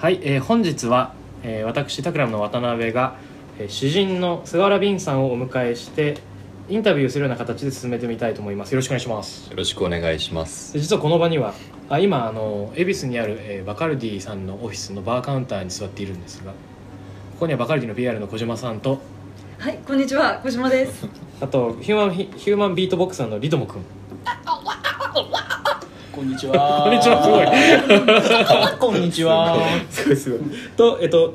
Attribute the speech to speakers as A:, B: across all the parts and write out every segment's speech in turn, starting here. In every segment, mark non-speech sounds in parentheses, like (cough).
A: はい、えー本日は、えー私タクラムの渡辺が、えー詩人の菅原敏さんをお迎えしてインタビューするような形で進めてみたいと思います。よろしくお願いします。
B: よろしくお願いします。
A: で実はこの場にはあ今あの恵比寿にある、えーバカルディさんのオフィスのバーカウンターに座っているんですがここにはバカルディの PR の小島さんと
C: はい、こんにちは、小島です。
A: あとヒューマンヒヒューマンビートボックスのリドモ君
D: こんにちは。
A: こんにちはすごい。
D: こんにちは。
A: すごいすごい。とえっと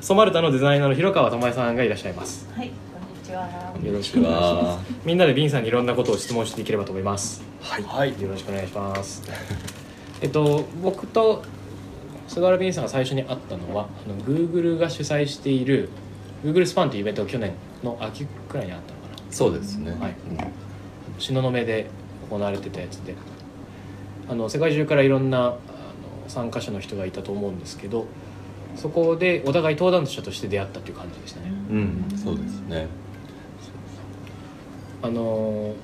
A: ソマルタのデザイナーの広川智恵さんがいらっしゃいます。
C: はい、こんにちは。
A: よろしくお願いします。
B: は
A: みんなでビンさんにいろんなことを質問していければと思います。
D: はい。はい。
A: よろしくお願いします。えっと僕と菅原ビンさんが最初に会ったのはあの Google が主催している Google スパンというイベントが去年の秋くらいにあったのかな。
B: そうですね。
A: はい。東雲で行われてたやつであの世界中からいろんなあの参加者の人がいたと思うんですけどそこでお互い登壇者として出会ったという感じでしたね。
B: うん、うん、そうですね。
A: あのー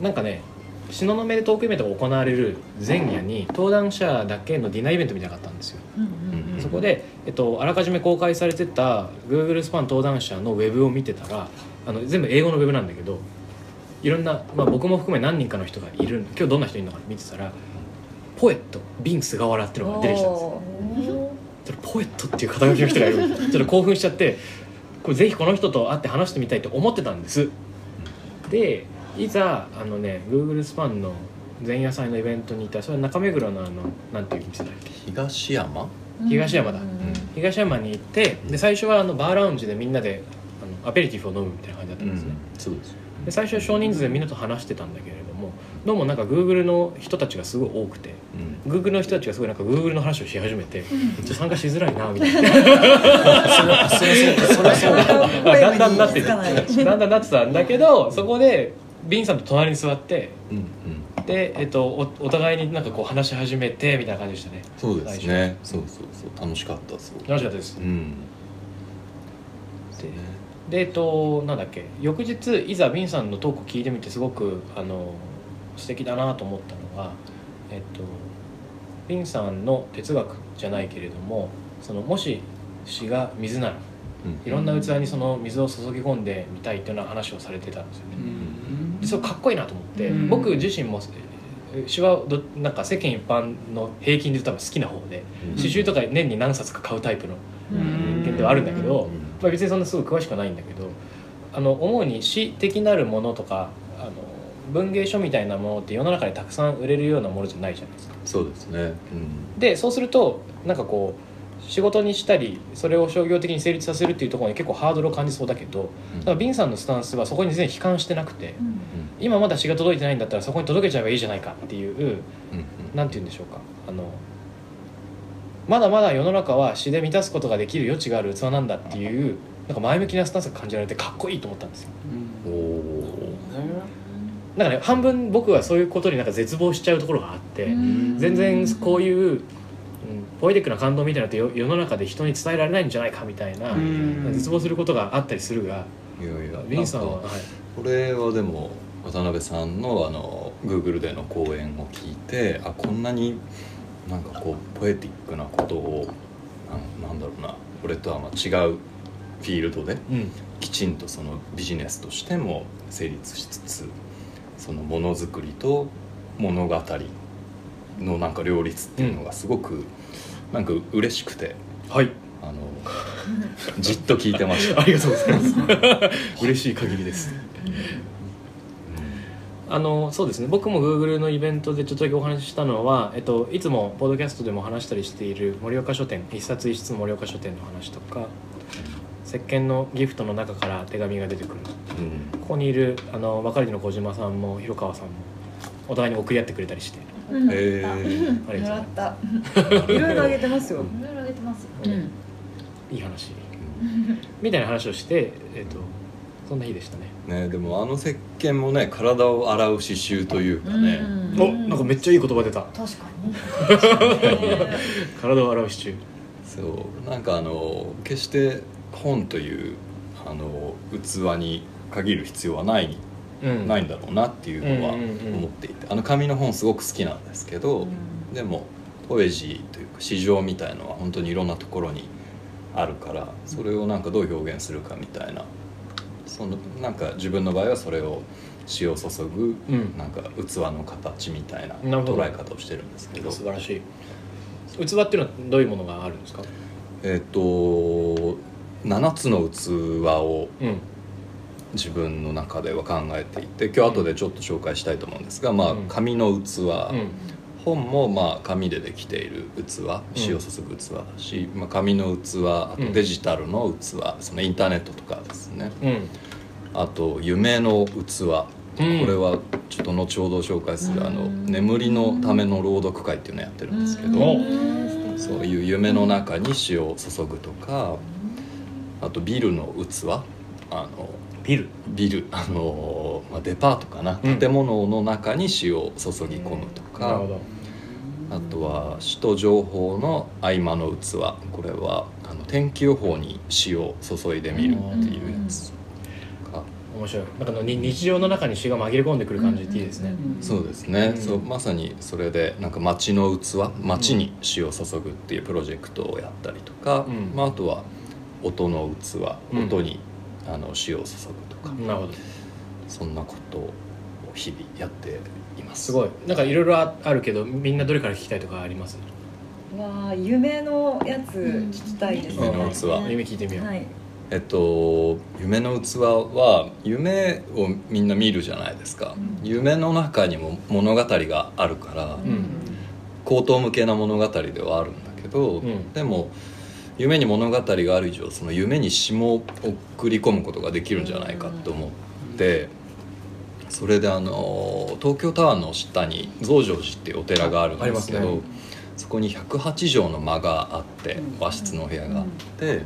A: なんかね東雲でトークイベントが行われる前夜に登壇者だけのディナーイベントみたいなのがあったんですよ、
C: うん
B: うん。
A: そこで、えっと、あらかじめ公開されてた Google スパン登壇者のウェブを見てたらあの全部英語のウェブなんだけどいろんな、まあ、僕も含め何人かの人がいる今日どんな人いるのか見てたらポエットビン・菅原っていうのが出てきたんですよ。それポエットっていう肩書きの人がいる。(laughs) ちょっと興奮しちゃってこれぜひこの人と会って話してみたいと思ってたんです。でいざあのね Google スパンの前夜祭のイベントにいたそれは中目黒のあのなんていう店だっけ？
B: 東山？
A: 東山だ。
C: うん
A: 東山に行ってで最初はあのバーラウンジでみんなであのアペリティフを飲むみたいな感じだったんですね、
B: そうです
A: で最初は少人数でみんなと話してたんだけれどもどうもなんか Google の人たちがすごい多くて
B: うん。
A: Google の人たちがすごいなんか Google の話をし始めてちょっと参加しづらいなみたいな。
D: それそう。そう。
A: だんだんなってだんだんなってたんだけどそこでビンさんと隣に座って
B: うんうん。
A: で、えっと、おお互いになんかこう話し始めてみたいな感じでしたね。
B: そうですね。そうそうそう。楽しかったそう
A: 楽しかったです。
B: うん。
A: ででえっとなんだっけ翌日いざビンさんのトークを聞いてみてすごくあの素敵だなと思ったのがえっとビンさんの哲学じゃないけれどもそのもし詩が水なら
B: うん。
A: いろんな器にその水を注ぎ込んでみたいっていうような話をされてたんですよね。
D: うん。
A: でそれかっこいいなと思って、
D: うん
A: 僕自身もえ詩はどなんか世間一般の平均で多分好きな方で
B: うん
A: 詩集とか年に何冊か買うタイプの
C: うん
A: 人間ではあるんだけど、
B: うん
A: まあ、別にそんなすごい詳しくはないんだけどあの主に詩的なるものとかあの文芸書みたいなものって世の中でたくさん売れるようなものじゃないじゃないですか。
B: そうですね。うん。
A: でそうするとなんかこう仕事にしたりそれを商業的に成立させるっていうところに結構ハードルを感じそうだけど
B: うん。
A: だからビンさんのスタンスはそこに全然悲観してなくて
C: うん。
A: 今まだ詩が届いてないんだったらそこに届けちゃえばいいじゃないかっていう
B: うんうん。
A: なんて言うんでしょうか。あのまだまだ世の中は詩で満たすことができる余地がある器なんだっていうなんか前向きなスタンスが感じられてかっこいいと思ったんですよ。
B: おお
A: なんかね半分僕はそういうことになんか絶望しちゃうところがあって、
C: うん。
A: 全然こういう、うん、ポエティックな感動みたいなのって世世の中で人に伝えられないんじゃないかみたいな、
D: うん。
A: 絶望することがあったりするが
B: いやいや
A: ビンさんは、はい、
B: これはでも渡辺さんのあの Google での講演を聞いてあこんなになんかこうポエティックなことをなんなんだろうなこれとはまあ違うフィールドで
A: うん。
B: きちんとそのビジネスとしても成立しつつそのものづくりと物語のなんか両立っていうのがすごくなんか嬉しくて
A: はい。
B: あのじっと聞いてました。(laughs)
A: あ。りがとうございます。嬉しい限りですあのそうですね。僕も Google のイベントでちょっとだけお話ししたのは、えっと、いつもポッドキャストでも話したりしている盛岡書店一冊一室の盛岡書店の話とか石鹸のギフトの中から手紙が出てくる。
B: うん。
A: ここにいるあの別れの小島さんも広川さんもお互いに送り合ってくれたりして。
C: うん。
B: へー。
A: ありがとう。ございま
C: いろいろあげてますよ。
E: いろいろあげてます。
C: うん。
A: すいい話。みたいな話をして、えっと、そんな日でしたね。
B: ね、でもあの石鹸もね体を洗う刺繍というかね、
C: うん。
A: おなんかめっちゃいい言葉出た。
E: 確かに。
A: 体を洗うシチュー
B: そうなんかあの決して本というあの器に限る必要はない、
A: うん。
B: ないんだろうなっていうのは
A: うんうんうん。
B: 思っていて。あの紙の本すごく好きなんですけど、でもポエジーというか詩情みたいのは本当にいろんなところにあるからそれをなんかどう表現するかみたいなそのなんか自分の場合はそれを詩を注ぐ、
A: うん。
B: なんか器の形みたいな捉え方をしてるんですけど。
A: 素晴らしい。器っていうのはどういうものがあるんですか？
B: えっ、と7つの器を
A: うん。
B: 自分の中では考えていて今日後でちょっと紹介したいと思うんですが、まあ
A: うん。
B: 紙の器、
A: うん
B: 本もまあ紙でできている器詩を注ぐ器だし、まあ、紙の器あとデジタルの器、そのインターネットとかですね。
A: うん。
B: あと夢の器、
A: うん。
B: これはちょっと後ほど紹介するあの眠りのための朗読会っていうのをやってるんですけど、
A: お
B: そういう夢の中に詩を注ぐとかあとビルの器。あの
A: ビル？
B: ビルあの、まあ、デパートかな、
A: うん
B: 建物の中に詩を注ぎ込むとか
A: なるほど。
B: あとは詩と情報の合間の器。これはあの天気予報に詩を注いでみるっていうやつか。
A: 面白い。なんかのに日常の中に詩が紛れ込んでくる感じっていいですね。
B: そうですね、
A: うん。
B: そうまさにそれでなんか街の器街に詩を注ぐっていうプロジェクトをやったりとか、
A: うん。
B: まあ、あとは音の器
A: うん。
B: 音に、あの詩を注ぐとか、
A: なるほど。
B: そんなことを日々やっています。
A: すごい。なんかいろいろああるけどみんなどれから聞きたいとかあります？
C: わあ夢のやつ聞きたいですね。
B: 夢の器。
A: 夢聞いてみよう、
C: はい。
B: えっと夢の器は夢をみんな見るじゃないですか、夢の中にも物語があるから、
A: うん。
B: 口頭向けな物語ではあるんだけど、
A: うん。
B: でも夢に物語がある以上その夢に詩も送り込むことができるんじゃないかと思ってそれであの東京タワーの下に増上寺っていうお寺があるんですけど
A: ね。
B: そこに108畳の間があって和室のお部屋があって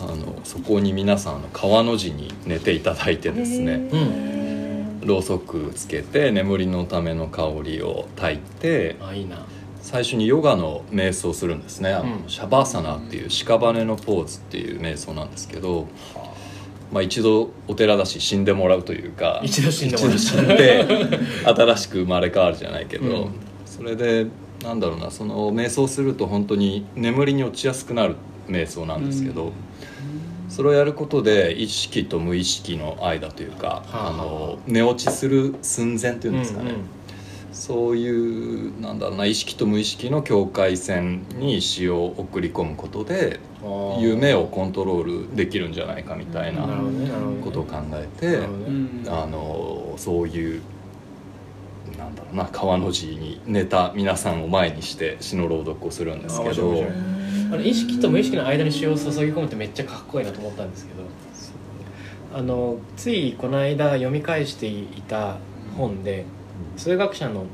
B: あのそこに皆さんあの川の字に寝ていただいてですね
A: うん。
B: ろうそくつけて眠りのための香りを焚いて
A: あいいな。
B: 最初にヨガの瞑想をするんですね。あの、
A: うん。
B: シャバーサナっていう屍のポーズっていう瞑想なんですけど、まあ、一度お寺だし死んでもらうというか
A: 一度死んでもらう。
B: 死んで新しく生まれ変わるじゃないけど、
A: うん。
B: それでなんだろうなその瞑想すると本当に眠りに落ちやすくなる瞑想なんですけど、それをやることで意識と無意識の間というか、
A: はあ。
B: あの寝落ちする寸前っていうんですかね、
A: うんうん。
B: そういうなんだろうな意識と無意識の境界線に詩を送り込むことで夢をコントロールできるんじゃないかみたいなことを考え
A: な
B: てあのそういうなんだろうな川の字に寝た皆さんを前にして詩の朗読をするんですけど。
A: あの意識と無意識の間に詩を注ぎ込むってめっちゃかっこいいなと思ったんですけど。あのついこの間読み返していた本で数学者の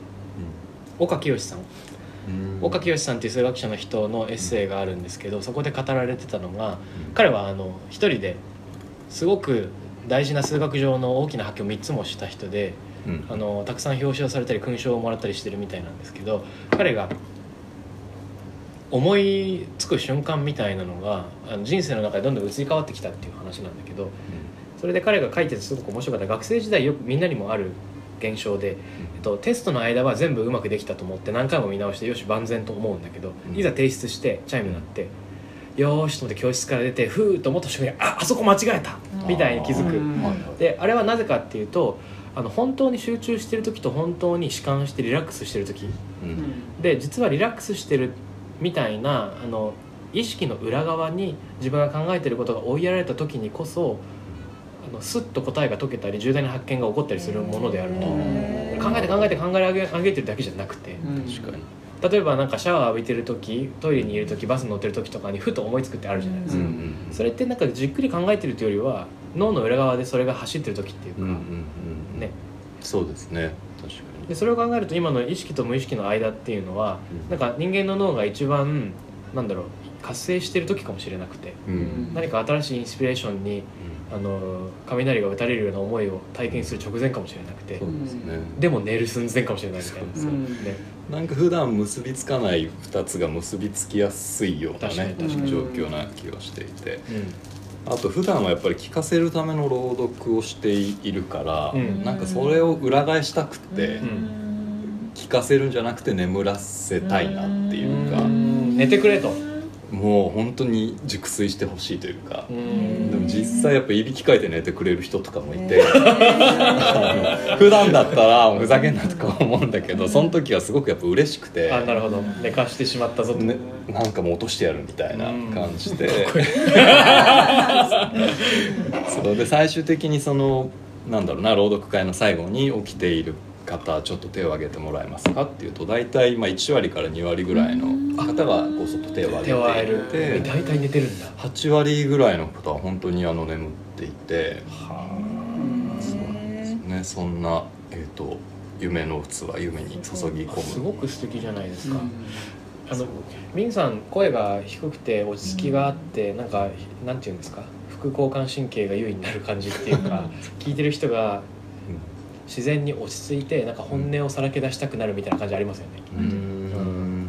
A: 岡清さん岡清さんっていう数学者の人のエッセイがあるんですけどそこで語られてたのが彼はあの一人ですごく大事な数学上の大きな発見を3つもした人で
B: うん。
A: あのたくさん表彰されたり勲章をもらったりしてるみたいなんですけど彼が思いつく瞬間みたいなのがあの人生の中でどんどん移り変わってきたっていう話なんだけどそれで彼が書いててすごく面白かった。学生時代よくみんなにもある現象で、えっと、テストの間は全部うまくできたと思って何回も見直してよし万全と思うんだけど、
B: うん。
A: いざ提出してチャイム鳴って、よーしと思って教室から出てふーっと思った瞬間にああそこ間違えたみたいに気づく。であれはなぜかっていうとあの本当に集中してる時と本当に弛緩してリラックスしてる時。
B: うん。
A: で実はリラックスしてるみたいなあの意識の裏側に自分が考えてることが追いやられた時にこそスッと答えが解けたり重大な発見が起こったりするものであると。考えて考えて考え上げ上げてるだけじゃなくて
B: 確かに。
A: 例えばなんかシャワー浴びてる時トイレにいる時バス乗ってる時とかにふと思いつくってあるじゃないですか、
B: うん
A: それってなんかじっくり考えてるというよりは脳の裏側でそれが走ってる時っていうか、
B: うんうんうん
A: ね。
B: そうですね。確かに。
A: でそれを考えると今の意識と無意識の間っていうのは、
B: うん。
A: なんか人間の脳が一番なんだろう活性してる時かもしれなくて、
B: うん。
A: 何か新しいインスピレーションにあの雷が打たれるような思いを体験する直前かもしれなくて。
B: そうですね。
A: でも寝る寸前かもしれないみたいな、
D: うん
A: ね、
B: なんか普段結びつかない2つが結びつきやすいようなね状況な気がしていて。
A: うん。
B: あと普段はやっぱり聞かせるための朗読をしているから、
A: うん。
B: なんかそれを裏返したくって
A: ん。
B: 聞かせるんじゃなくて眠らせたいなっていうか。
A: うん。寝てくれと
B: もう本当に熟睡してほしいというか
A: うん。
B: でも実際やっぱいびきかいて寝てくれる人とかもいて、
C: へ (laughs)
B: 普段だったらふざけんなとか思うんだけどその時はすごくやっぱ嬉しくて
A: あなるほど。寝かしてしまったぞと、
B: ね、なんかもう落としてやるみたいな感じで、(laughs) そう。で最終的にそのなんだろうな朗読会の最後に起きている方ちょっと手を挙げてもらえますかっていうと大体まあ1割から2割ぐらいの方がこうそっと手を挙
A: 手を挙げ
B: げていて
A: 大体寝てるんだ。
B: 8割ぐらいの方は本当にあの眠っていて
C: ー
B: ね。そんな、えー、と夢の器夢に注ぎ込む。
A: すごく素敵じゃないですか、あのミンさん声が低くて落ち着きがあって、なんかなんていうんですか？副交感神経が優位になる感じっていうか (laughs) 聞いてる人が自然に落ち着いてなんか本音をさらけ出したくなるみたいな感じありますよね、
B: うーん。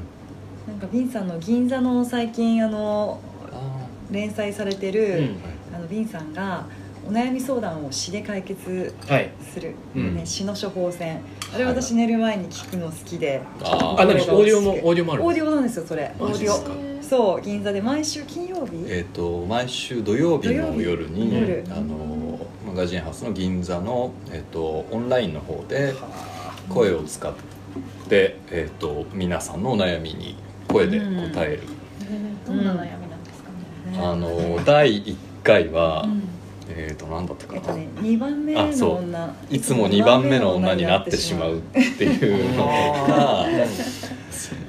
C: なんかビンさんの銀座の最近あの
B: あ
C: 連載されて
A: う
C: る、
A: ん。
C: あのビンさんがお悩み相談を詩で解決
A: はい。
C: する、
A: うん。
C: ね、詩の処方箋。あれ私寝る前に聞くの好きで、
B: あ
A: あ何オーディオも。オーディオもある
C: オーディオなんですよそれ。オーディオ。そう銀座で。毎週金曜日、
B: えー、と毎週土曜日の夜に
C: 土曜日？夜
B: あのマガジンハウスの銀座の、えー、とオンラインの方で声を使って、えー、と皆さんのお悩みに声で答える、
E: どんな悩みなんですかね？
B: あの第1回は、
C: うん
B: えっ、と何だったかな、
C: えっとね、2番目
B: あそう。
C: の女。
B: いつも2番目の女になってしまうっていうのが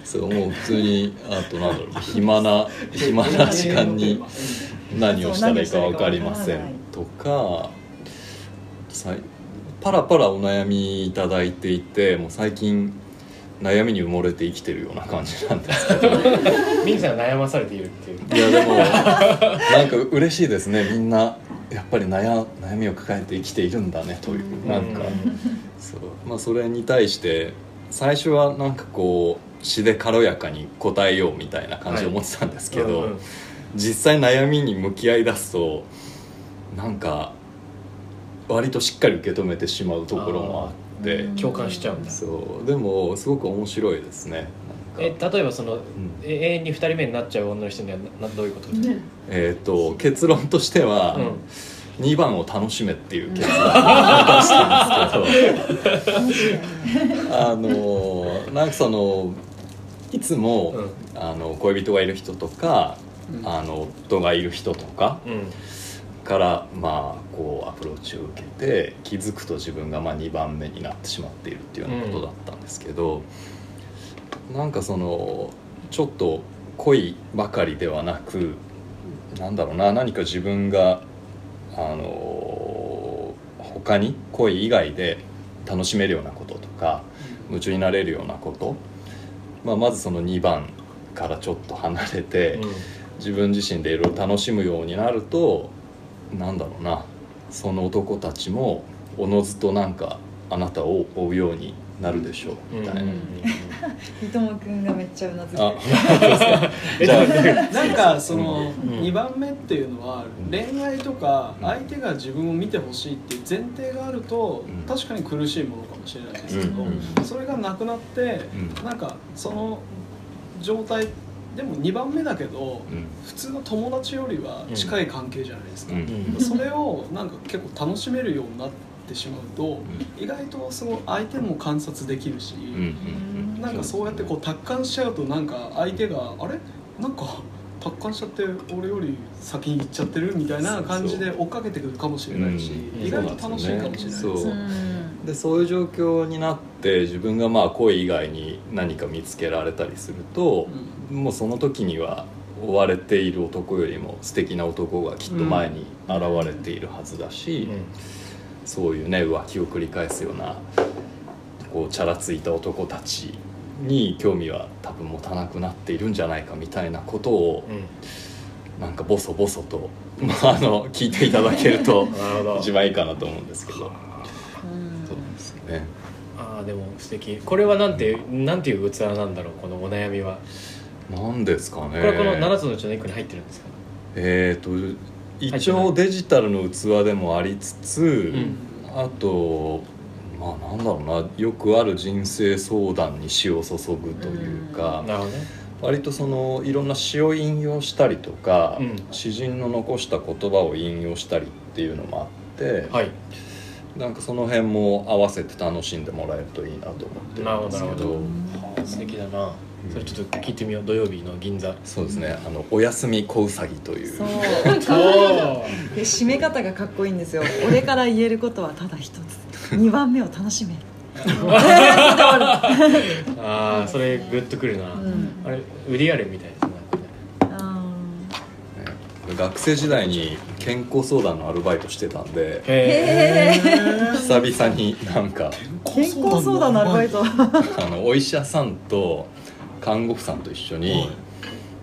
B: そうもう普通にあとなんだろう暇な暇な時間に何をしたらいいか分かりませんとかパラパラお悩みいただいていてもう最近悩みに埋もれて生きてるような感じなんですけど。
A: ミンさんが悩まされているっていう。
B: いやでもなんか嬉しいですねみんなやっぱり悩悩みを抱えて生きているんだねというなんか。そう。まあそれに対して最初はなんかこう詩で軽やかに答えようみたいな感じで思ってたんですけど、
A: うんうん。
B: 実際悩みに向き合い出すとなんか割としっかり受け止めてしまうところもあって。
C: うん。
A: 共感しちゃうんだ。
B: そう。でもすごく面白いですね
A: え
B: か
A: 例えばその、
B: ん。
A: え永遠に2人目になっちゃう女の人にはななどういうことですか、
B: えー、と結論としては、
A: うん。
B: 2番を楽しめっていう結論を出してるんですけど。あのなんかそのいつも、
A: うん。
B: あの恋人がいる人とか、あの夫がいる人とか
A: うん。
B: からまあこうアプローチを受けて気づくと自分がまあ2番目になってしまっているっていうようなことだったんですけど、なんかそのちょっと恋ばかりではなくなんだろうな何か自分があの他に恋以外で楽しめるようなこととか夢中になれるようなこと、まあ、まずその2番からちょっと離れて、自分自身でいろいろ楽しむようになるとなんだろうなその男たちもおのずとなんかあなたを追うようになるでしょうみたいな。
C: 三友くんがめっちゃうなずいて
B: あ (laughs) (laughs)
D: なんかその
A: ん。
D: 2番目っていうのは恋愛とか相手が自分を見てほしいっていう前提があると
B: うん。
D: 確かに苦しいものかもしれないですけど
B: うん
D: それがなくなって
B: うん。
D: なんかその状態でも2番目だけど
B: うん。
D: 普通の友達よりは近い関係じゃないですか。
B: うん。
A: うん。
D: それをなんか結構楽しめるようになってしまうと意外とその相手も観察できるし
B: うんうん
D: なんかそうやってこう達観しちゃうとなんか相手があれ？なんか達観しちゃって俺より先に行っちゃってるみたいな感じで追っかけてくるかもしれないし
B: うん。
D: 意外と楽しいかもしれないです
B: そう
D: ね。
B: でそういう状況になって自分がまあ恋以外に何か見つけられたりすると、もうその時には追われている男よりも素敵な男がきっと前に現れているはずだし、そういうね浮気を繰り返すようなこうチャラついた男たちに興味は多分持たなくなっているんじゃないかみたいなことを
A: うん。
B: なんかボソボソと、まあ、あの聞いていただけると (laughs) 一番いいかなと思うんですけど。ですよね。
A: ああでも素敵。これはなんてなんていう器なんだろうこのお悩みは。
B: なんですかね。
A: これはこの7つのうちの1個に入ってるんですか？
B: えー、と一応デジタルの器でもありつつ、
A: ん。
B: あとまあなんだろうなよくある人生相談に詩を注ぐというか、
A: なるほどね。
B: 割とそのいろんな詩を引用したりとか、
A: うん。
B: 詩人の残した言葉を引用したりっていうのもあって、
A: はい。
B: なんかその辺も合わせて楽しんでもらえるといいなと思って
A: なる
B: るんですけど
A: 素敵だな。それちょっと聞いてみよう。土曜日の銀座。
B: そうですね「あのおやすみ小うさぎ」という。
C: そう。
A: お
C: で締め方がかっこいいんですよ。俺から言えることはただ一つ。2番目を楽しめ。(laughs) (laughs)
A: ああそれグッとくるな、
C: うん。
A: あれウリアレンみたいですね
C: あ
B: ね学生時代に健康相談のアルバイトしてたんで久々になんか
C: ー健康相談のアルバイト。
B: あのお医者さんと看護婦さんと一緒に、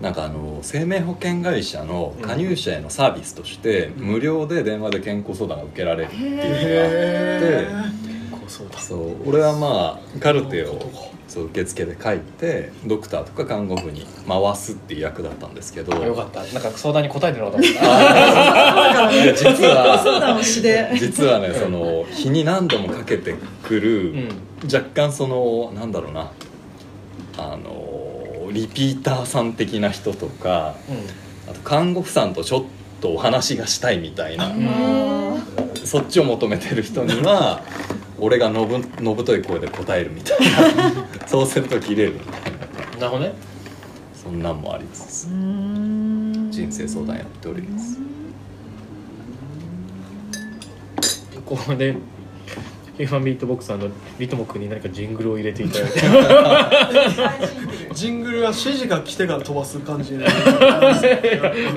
B: なんかあの生命保険会社の加入者へのサービスとして、無料で電話で健康相談が受けられるっていうのがあって
A: そうだ。
B: そう俺はまあカルテをそう受付で書いてドクターとか看護婦に回すっていう役だったんですけど。
A: よかった。なんか相談に答えてるのかと思った。
B: いや実
C: 相
B: は実はねその日に何度もかけてくる、
A: うん。
B: 若干そのなんだろうな。あのリピーターさん的な人とかあと看護婦さんとちょっとお話がしたいみたいな。そっちを求めてる人には (laughs) 俺がのぶのぶとい声で答えるみたいな。(laughs) そうすると切れる。みたいな
A: なるほどね。
B: そんなんもありつつ
C: 人
B: 人生相談やっております。
A: ここでヒューマンビートボックサーのリトモ君に何かジングルを入れていただいて。(laughs)
D: ジングルは指示が来てから飛ばす感じで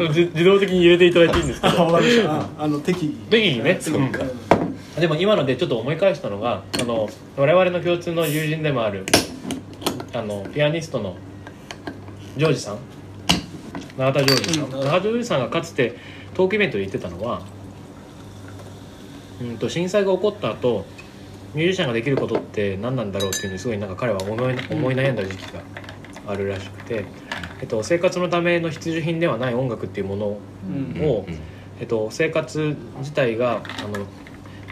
A: 自 (laughs) 自動的に入れていただいていいんです
D: か？りました。ああの適宜
A: 適宜ね。
B: そうか。
A: うんでも今のでちょっと思い返したのがあの我々の共通の友人でもあるあのピアニストのジョージさん。永田ジョージさん、
D: うん。
A: 永田ジョージさんがかつてトークイベントで言ってたのはうんと震災が起こった後ミュージシャンができることって何なんだろうっていうのにすごいなんか彼は思い思い悩んだ時期があるらしくて、えっと、生活のための必需品ではない音楽っていうもの
D: うん。
A: をえっと、生活自体があの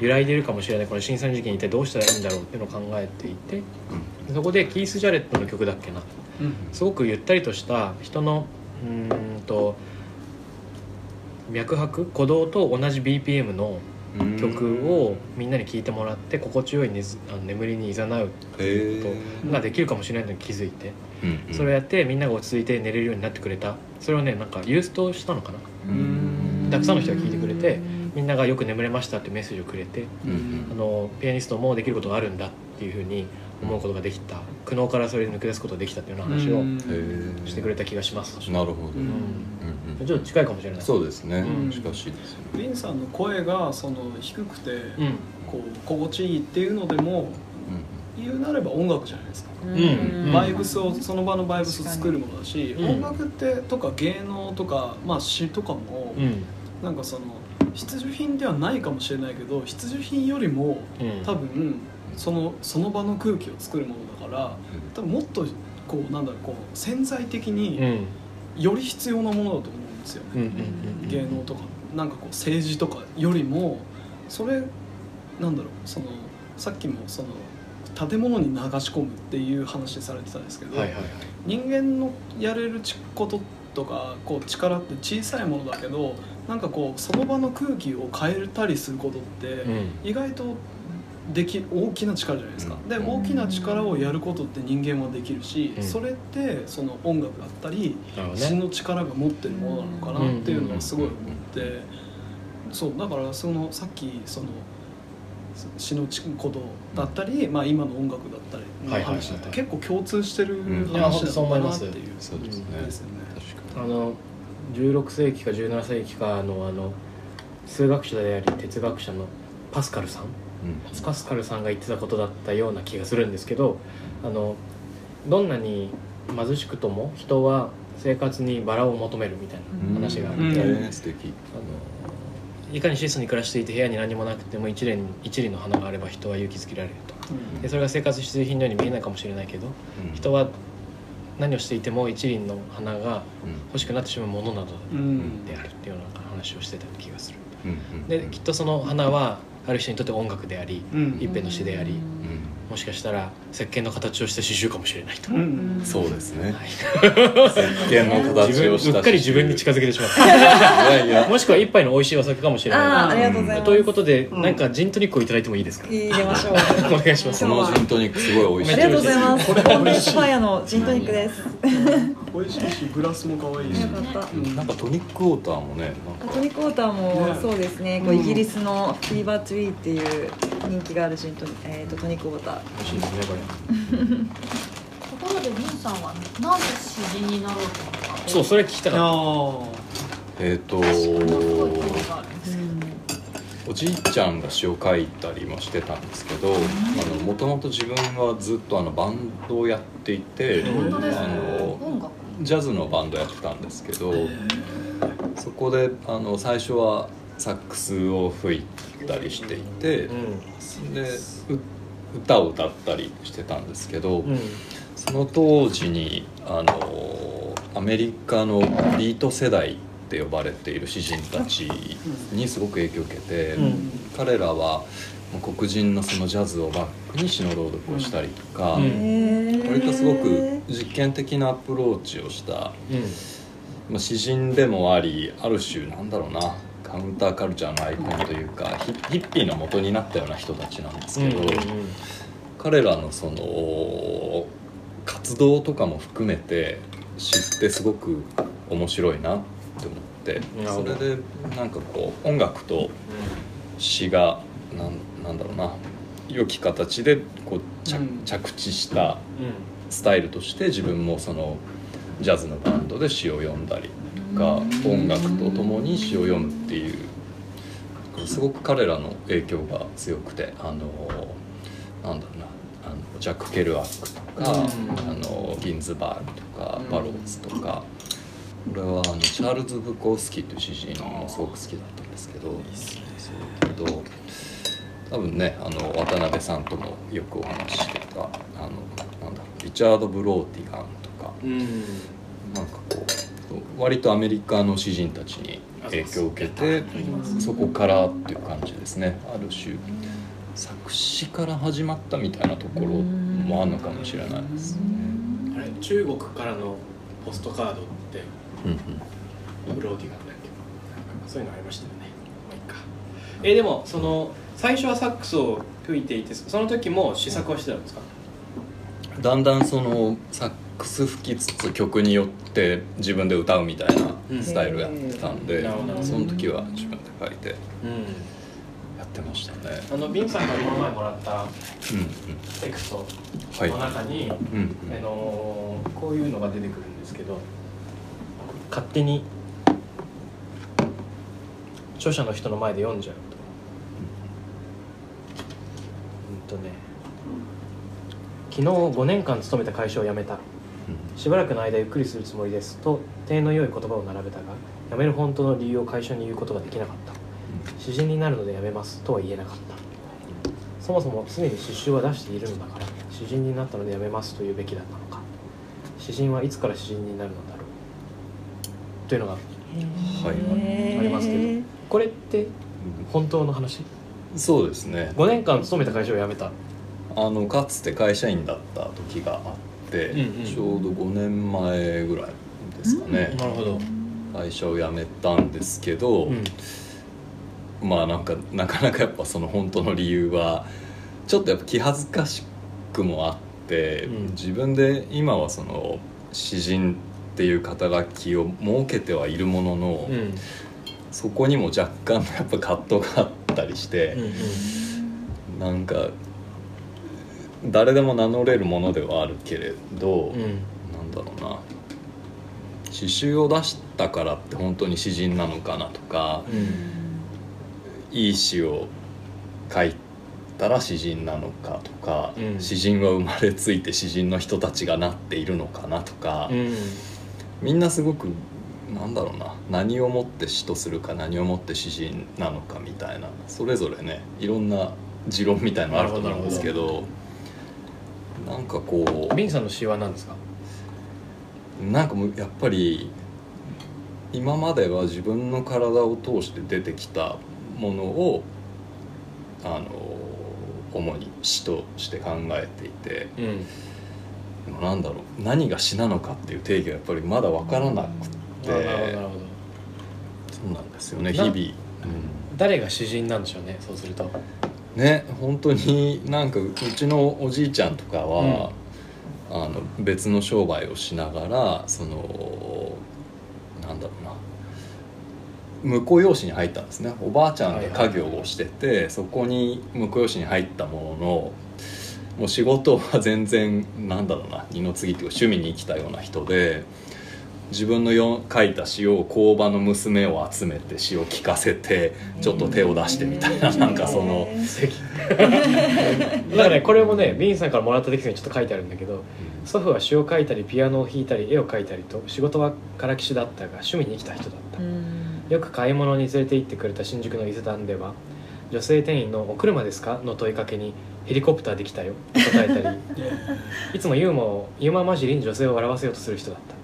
A: 揺らいでいるかもしれないこの震災の時期に一体どうしたらいいんだろうっていうのを考えていてそこでキース・ジャレットの曲だっけな。
D: うん。
A: すごくゆったりとした人のうーんと脈拍鼓動と同じ BPM の
B: うん
A: 曲をみんなに聴いてもらって心地よい寝ずあの眠りに誘う
B: へえ
A: ことができるかもしれないのに気づいて
B: うん
A: それをやってみんなが落ち着いて寝れるようになってくれた。それをねなんかユーストしたのかな。
B: うん。
A: たくさんの人が聞いてくれてみんながよく眠れましたってメッセージをくれて
B: うん
A: あのピアニストもできることがあるんだっていうふうに思うことができた。苦悩からそれで抜け出すことができたっていうような話をしてくれた気がします、
B: なるほど、
D: う
B: うんん。
A: ちょっと近いかもしれない。
B: そうですね、
A: うん。
B: 近しいですね。
D: リンさんの声がその低くて
A: うん。
D: こう心地いいっていうのでも言うなれば音楽じゃないですか、
A: うん。
D: バイブスをその場のバイブスを作るものだし、
A: うん。
D: 音楽ってとか芸能とか、まあ、詩とかも、
A: うん
D: なんかその必需品ではないかもしれないけど必需品よりも
A: うん。
D: 多分そのその場の空気を作るものだから多分もっとこうなんだろうこう潜在的
A: う
D: に
A: ん。
D: より必要なものだと思うんですよね、芸能とか。なんかこう政治とかよりもそれなんだろうそのさっきもその建物に流し込むっていう話されてたんですけど、人間のやれるちこととかこう力って小さいものだけどなんかこうその場の空気を変えたりすることって
A: うん。
D: 意外とでき大きな力じゃないですか、
B: うん。
D: で大きな力をやることって人間はできるし、
A: うん。
D: それってその音楽だったり詩の力が持ってるものなのかなっていうのはすごい思ってそうだからそのさっきその詩のことだったり、まあ、今の音楽だったりの話だったり結構共通してる
B: うん。
D: 話なのかなっていう
B: そうですね
A: あの16世紀か17世紀かのあの数学者であり哲学者のパスカルさん。
B: に、
A: パスカルさんが言ってたことだったような気がするんですけどあのどんなに貧しくとも人は生活にバラを求めるみたいな話があって、いかに質素に暮らしていて部屋に何もなくても一輪一輪の花があれば人は勇気づけられると。でそれが生活必需品のように見えないかもしれないけど
B: うん。
A: 人は何をしていても一輪の花が
B: うん。
A: 欲しくなってしまうものなど
D: うん。
A: であるっていうような話をしてた気がする。できっとその花はある人にとって音楽であり
D: うん。
A: 一辺の詩であり
B: うん
A: もしかしたら石鹸の形をした刺繍かもしれないと、
D: うん。
B: そうですね。
A: はい。
B: 石鹸の形をした
A: うっかり自分に近づけてしまっ
B: いやいや。
A: たもしくは一杯の美味しいお酒かもしれ
C: ああ
A: な
C: ありがとうございます。
A: いということで、
D: うん
A: なんかジントニックをいただいてもいいですか？
C: 入れましょう。
A: お願いします。
B: そのジントニックすごい美味しい。
C: ありがとうございます。
D: これ
C: コンデンスファイアのジントニックです
D: 美味しいしグラスも可愛いし。
B: なんかトニックウォーターもね
C: トニックウォーターも
D: ね。
C: そうですね、こうイギリスのフィーバーツリーっていう人気があるジントニ,、えー、とトニックウォーター。
A: 美味しいですねこれ。
E: ところでリンさんはなぜ詩人になろうと思ったの？
A: そうそれ聞きたかっ
D: あ
B: えっ、とおじいちゃんが詩を書いたりもしてたんですけどもともと自分はずっとあのバンドをやっていて、
A: うん。
E: 本当ですね。
B: あの
E: 音楽
B: ジャズのバンドやってたんですけどそこであの最初はサックスを吹いたりしていて
A: た
B: でう歌を歌ったりしてたんですけど、
A: うん、うん
B: その当時にあのアメリカのビート世代って呼ばれている詩人たちにすごく影響を受けて、
A: うん。
B: 彼らは黒人のそのジャズをバックに詩の朗読をしたりとか、
A: うん。
B: 割とすごく実験的なアプローチをした、
A: うん。
B: まあ、詩人でもありある種なんだろうなカウンターカルチャーのアイコンというかヒヒッピーの元になったような人たちなんですけど。彼らのその活動とかも含めて知ってすごく面白いなって思ってそれでなんかこう音楽と詩がなんなんだろうな良き形でこう着,、
D: うん。
B: 着地した
A: うん。
B: スタイルとして自分もそのジャズのバンドで詩を読んだりとか音楽とともに詩を読むっていうすごく彼らの影響が強くてあのなんだろうなあのジャック・ケルアックとか、
A: うん。
B: あのギンズバーグとか
D: うん。
B: バローズとか、俺はあのチャールズ・ブコースキーという詩人もすごく好きだったんですけど多分ねあの渡辺さんともよくお話ししてたあのなんだろうリチャード・ブローティガンとか
A: うん。
B: なんかこう割とアメリカの詩人たちに影響を受けてそこからっていう感じですね。ある種作詞から始まったみたいなところもあるのかもしれないですね。
A: あれ中国からのポストカードって
B: うんうん。
A: ブローディガンだっけ？なんかそういうのありましたよね。まあいいかえでもその最初はサックスを吹いていてその時も試作をしてたんですか？
B: だんだんそのサックス吹きつつ曲によって自分で歌うみたいなスタイルやってたんで、
A: なるほど。
B: その時は自分で書いて
A: うん。
B: やってましたね。
A: あのビンさんがこの前もらった
B: うん
A: テクスト
B: はい。
A: の中に、
B: うんうん。
A: あのーこういうのが出てくるんですけど勝手に著者の人の前で読んじゃうとね昨日5年間勤めた会社を辞めた。しばらくの間ゆっくりするつもりです。と手の良い言葉を並べたが辞める本当の理由を会社に言うことができなかった。詩人になるので辞めます。とは言えなかった。そもそも常に詩集は出しているのだから詩人になったので辞めます。と言うべきだったのか。詩人はいつから詩人になるのだろう。というのが
B: はい。
A: ありますけど。これって本当の話？
B: そうですね。
A: 5年間勤めた会社を辞めた。
B: あのかつて会社員だった時があって、
A: うんうん。
B: ちょうど5年前ぐらいですかね、
A: なるほど、
B: 会社を辞めたんですけど、
A: うん。
B: まあなんか (laughs) なかなかやっぱその本当の理由はちょっとやっぱ気恥ずかしくもあって、
A: うん。
B: 自分で今はその詩人っていう肩書きを設けてはいるものの、
A: うん
B: そこにも若干の (laughs) やっぱ葛藤があったりして
A: うん、
B: なんか誰でも名乗れるものではあるけれど、
A: うん。
B: なんだろうな。詩集を出したからって本当に詩人なのかなとか、いい詩を書いたら詩人なのかとか、
A: うん。
B: 詩人は生まれついて詩人の人たちがなっているのかなとか、
A: うん。
B: みんなすごくなんだろうな。何をもって詩とするか何をもって詩人なのかみたいな。それぞれねいろんな持論みたいのあると思うんですけどなんかこう
A: ビンさんの詩は何ですか？
B: なんかもうやっぱり今までは自分の体を通して出てきたものをあの主に詩として考えていて
A: うん。
B: でもなんだろう何が詩なのかっていう定義がやっぱりまだ分からなくて
A: あなるほどなるほど。
B: そうなんですよね日
A: な
B: 々、うん。
A: 誰が詩人なんでしょうねそうすると。
B: ね本当になんかうちのおじいちゃんとかは、あの別の商売をしながらそのなんだろうな。婿養子に入ったんですね。おばあちゃんが家業をしてて、そこに婿養子に入ったもののもう仕事は全然なんだろうな二の次っていうか趣味に生きたような人で自分のよ書いた詩を工場の娘を集めて詩を聞かせてちょっと手を出してみたいななんかその。(laughs)
A: だからねこれもねビンさんからもらったテキストにちょっと書いてあるんだけど祖父は詩を書いたりピアノを弾いたり絵を描いたりと仕事はからきしだったが趣味に生きた人だった、
C: うん。
A: よく買い物に連れて行ってくれた新宿の伊勢丹では女性店員の「お車ですか?」の問いかけに「ヘリコプターで来たよ」と答えたり。(laughs) いつもユーモアをユーモア混じりに女性を笑わせようとする人だった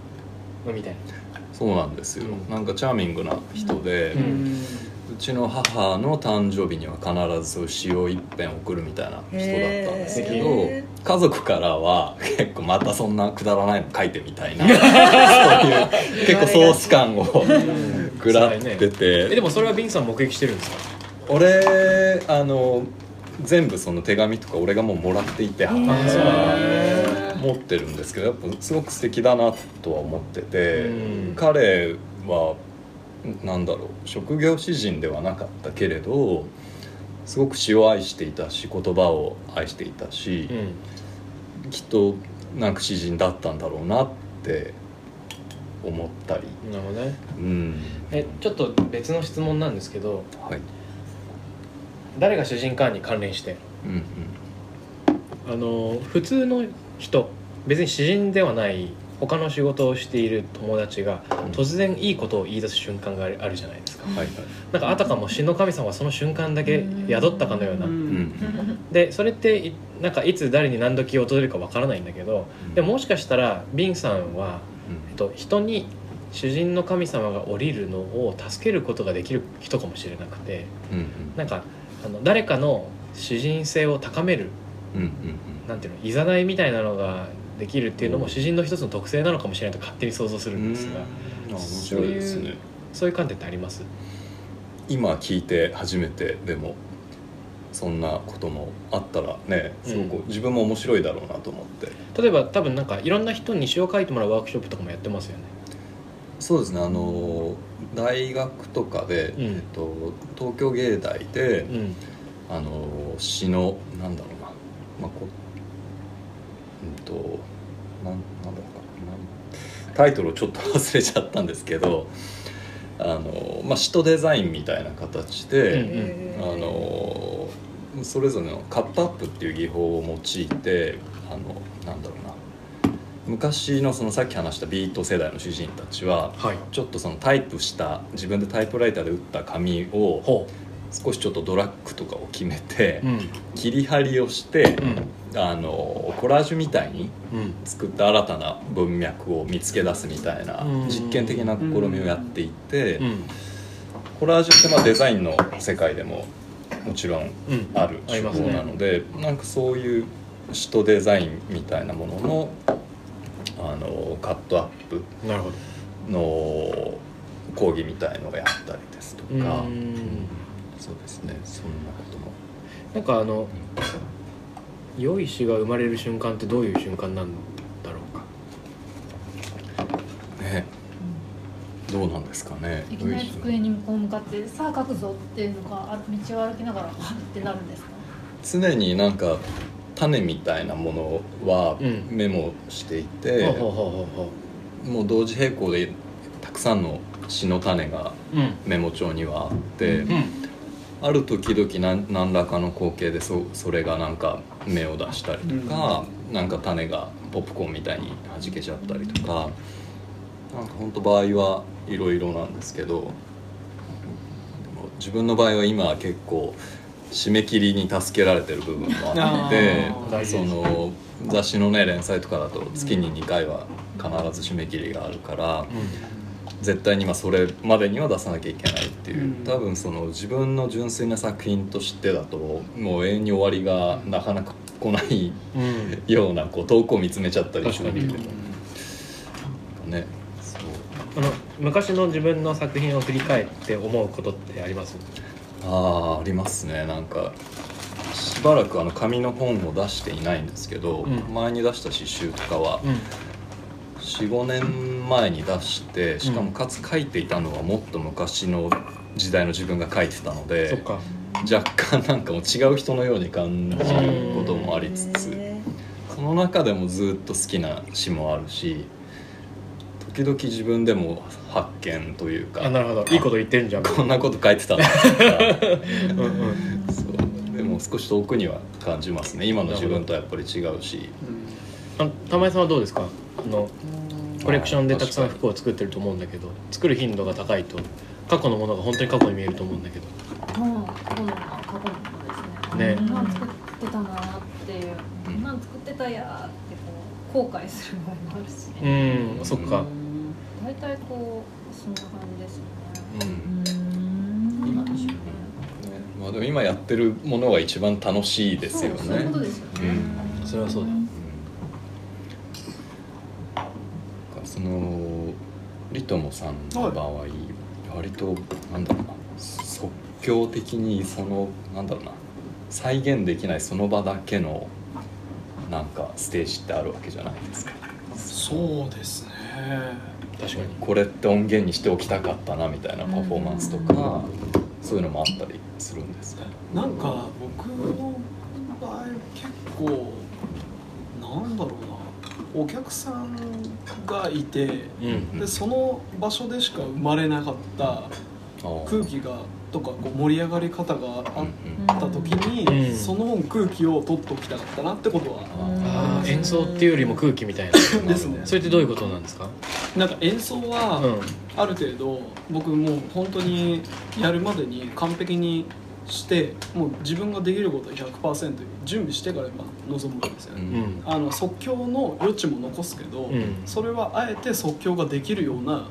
A: みたいな。
B: そうなんですよ、
A: うん。
B: なんかチャーミングな人で、
A: う
B: うんちの母の誕生日には必ず詩を一遍送るみたいな人だったんですけど
C: へ
B: 家族からは結構またそんなくだらないの書いてみたいな (laughs) そういう結構ソース感を食らってて、
A: えでもそれはビンさん目撃してるんですか？
B: 俺あの全部その手紙とか俺がもうもらっていて母持ってるんですけどやっぱすごく素敵だなとは思ってて、
A: うん。
B: 彼はなんだろう職業詩人ではなかったけれどすごく詩を愛していたし言葉を愛していたし
A: う、ん。
B: きっとなんか詩人だったんだろうなって思ったり、
A: なるほどね。
B: うん。
A: えちょっと別の質問なんですけど
B: はい。
A: 誰が主人かに関連して？
B: うん。
A: あの普通の人別に詩人ではない他の仕事をしている友達が突然いいことを言い出す瞬間があるあるじゃないですか。
B: うん、はいはい。
A: なんかあたかも詩の神様はその瞬間だけ宿ったかのような。
B: うん。
A: でそれっていなんかいつ誰に何時訪れるかわからないんだけどでももしかしたらビンさんは、えっと、人に主人の神様が降りるのを助けることができる人かもしれなくて
B: うんうん。
A: なんかあの誰かの主人性を高める
B: うんうん
A: なんていうのいざないみたいなのができるっていうのも
B: う。ん
A: 詩人の一つの特性なのかもしれないと勝手に想像する
B: うんん
A: ですが。
B: うん。面白いですね。
A: そういう観点ってあります？
B: 今聞いて初めてでもそんなこともあったらねすごく自分も面白いだろうなと思って、
A: 例えば多分なんかいろんな人に詩を書いてもらうワークショップとかもやってますよね。
B: そうですね。あの大学とかで、
A: うん。
B: えっと、東京芸大で、
A: うん。
B: あの詩のなんだろうな、まあこうんとなんなんだろうかなんタイトルをちょっと忘れちゃったんですけどあの、まあ、詩とデザインみたいな形で、あのそれぞれのカットアップっていう技法を用いてあのなんだろうな。昔のそのさっき話したビート世代の詩人たちは
A: はい。
B: ちょっとそのタイプした自分でタイプライターで打った紙を
A: ほ
B: 少しちょっとドラッグとかを決めて、
A: ううん。
B: 切り張りをして
A: う、ん。
B: あのコラージュみたいに
A: うん。
B: 作った新たな文脈を見つけ出すみたいな
A: うん。
B: 実験的な試みをやっていて、
A: うん。
B: コラージュってまあデザインの世界でももちろん
A: うん。
B: ある手法
A: ありますね。
B: なので、なんかそういう詩とデザインみたいなもののあのカットアップの講義みたいのをやったりですとか、
A: うん
B: そうですねそんなことも。
A: なんかあの良い詩が生まれる瞬間ってどういう瞬間なんだろうか？
B: ね。どうなんですかね
E: いきなり机にこう向かってさあ書くぞっていうのがあ道を歩きながら (laughs) ってなるんですか？
B: 常になんか種みたいなものは
A: うん。
B: メモしていて、
A: ほうほうほうほうほ
B: もう同時並行でたくさんの詩の種が
A: ううん。
B: メモ帳にはあって、
A: うん
B: ある時々何何らかの光景でそそれがなんか芽を出したりとか、なんか種がポップコーンみたいに弾けちゃったりとかなんか本当場合はいろいろなんですけどでも自分の場合は今は結構締め切りに助けられてる部分もあってその雑誌のね連載とかだと月に2回は必ず締め切りがあるから。絶対にまあそれまでには出さなきゃいけないっていう、
D: うん。
B: 多分その自分の純粋な作品としてだともう永遠に終わりがなかなか来ない
A: うん。
B: ようなこう遠くを見つめちゃったりするんだけど
A: 確
B: ねそう。
A: あの昔の自分の作品を振り返って思うことってあります？
B: ああありますね。なんかしばらくあの紙の本を出していないんですけど、
A: うん。
B: 前に出した詩集とかは
A: うん
B: 45年前に出してしかもかつ書いていたのはもっと昔の時代の自分が書いてたので若干なんかもう違う人のように感じることもありつつ
C: へ
B: その中でもずっと好きな詩もあるし時々自分でも発見というか
A: あなるほど。いいこと言ってるんじゃん。
B: こんなこと書いてたなとか。(laughs)
A: うんうん。
B: そう。でも少し遠くには感じますね。今の自分とやっぱり違うし。
A: あ玉井さんはどうですか？あの
C: ー
A: コレクションでたくさん服を作ってると思うんだけど作る頻度が高いと過去のものが本当に過去に見えると思うんだけど。
E: もう過去の過去のものですね。
A: ね。
E: 何作ってたなっていう。
B: うん
E: 何作ってたやーってこう後悔する場合もあるしね。
A: うんそっか。
E: 大体こうそんな感じですよね。
B: うん。
C: うん。
E: なんでしょうね
B: ねまあ、でも今やってるものが一番楽しいですよね。
E: そうそういうことですよね。
B: うん。
A: それはそうだ。
B: うんそのリトモさんの場合、割となんだろうな即興的にそのなんだろうな再現できないその場だけのなんかステージってあるわけじゃないですか。
D: そうですね。
A: 確かに
B: これって音源にしておきたかったなみたいなパフォーマンスとか、そういうのもあったりするんですか？
D: なんか僕の場合結構なんだろうなお客さんがいて
A: うん
D: でその場所でしか生まれなかった空気がとかこう盛り上がり方があった時に、
A: うん
D: その空気を取っておきたかったなってことは。
A: あー演奏っていうよりも空気みたいな。(laughs)
D: ですね。
A: それってどういうことなんですか？
D: なんか演奏
A: う
D: は
A: ん。
D: ある程度僕もう本当にやるまでに完璧にしてもう自分ができることを100%準備してから今臨むんですよ
B: う
D: ね、
A: うん。
D: あの即興の余地も残すけど、
A: うん。
D: それはあえて即興ができるような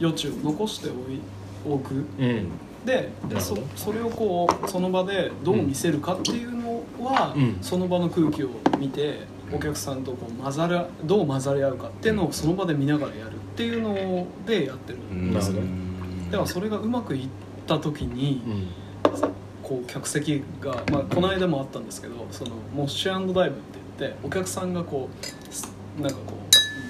D: 余地を残しておいおく。
A: うん。
D: でそ
A: ど。
D: それをこうその場でどう見せるかっていうのは、
A: うん。
D: その場の空気を見てお客さんとこう混ざらどう混ざり合うかっていうのをその場で見ながらやるっていうのでやってるんですよ、
B: うん。
D: だからそれがうまくいった時に
A: うん
D: こう客席が、まあ、この間もあったんですけどそのモッシュダイブって言ってお客さんがこうすなんかこ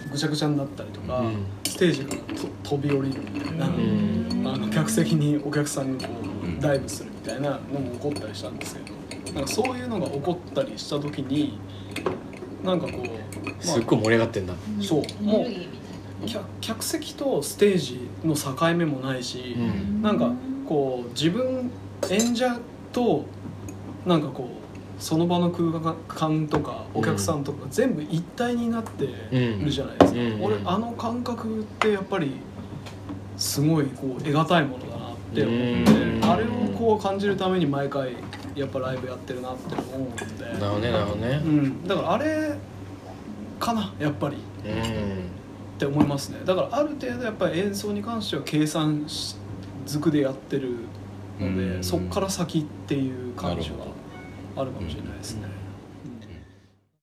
D: うぐちゃぐちゃになったりとか、
A: うん。
D: ステージからと飛び降りるみたいな、
A: ん。
D: あの客席にお客さんがこ
B: う
D: ダイブするみたいなのも起こったりしたんですけどなんかそういうのが起こったりした時になんかこう、ます
A: っごい盛り上がってんだ。
D: そう。
E: エネルギーみ
D: あ、客客席とステージの境目もないし、
A: うん。
D: なんかこう自分演者となんかこうその場の空間とかお客さんとか全部一体になってるじゃないですか、
A: うん。
D: 俺あの感覚ってやっぱりすごいこう得難いものだなって思って、
A: うん。
D: あれをこう感じるために毎回やっぱライブやってるなって思うんで、
A: なるほどねなるほどね。
D: うん、だからあれかなやっぱり。
A: うん。
D: って思いますね。だからある程度やっぱり演奏に関しては計算しづくでやってるので、
B: うん。
D: そっから先っていう感じはあるかもしれないですね、
A: うん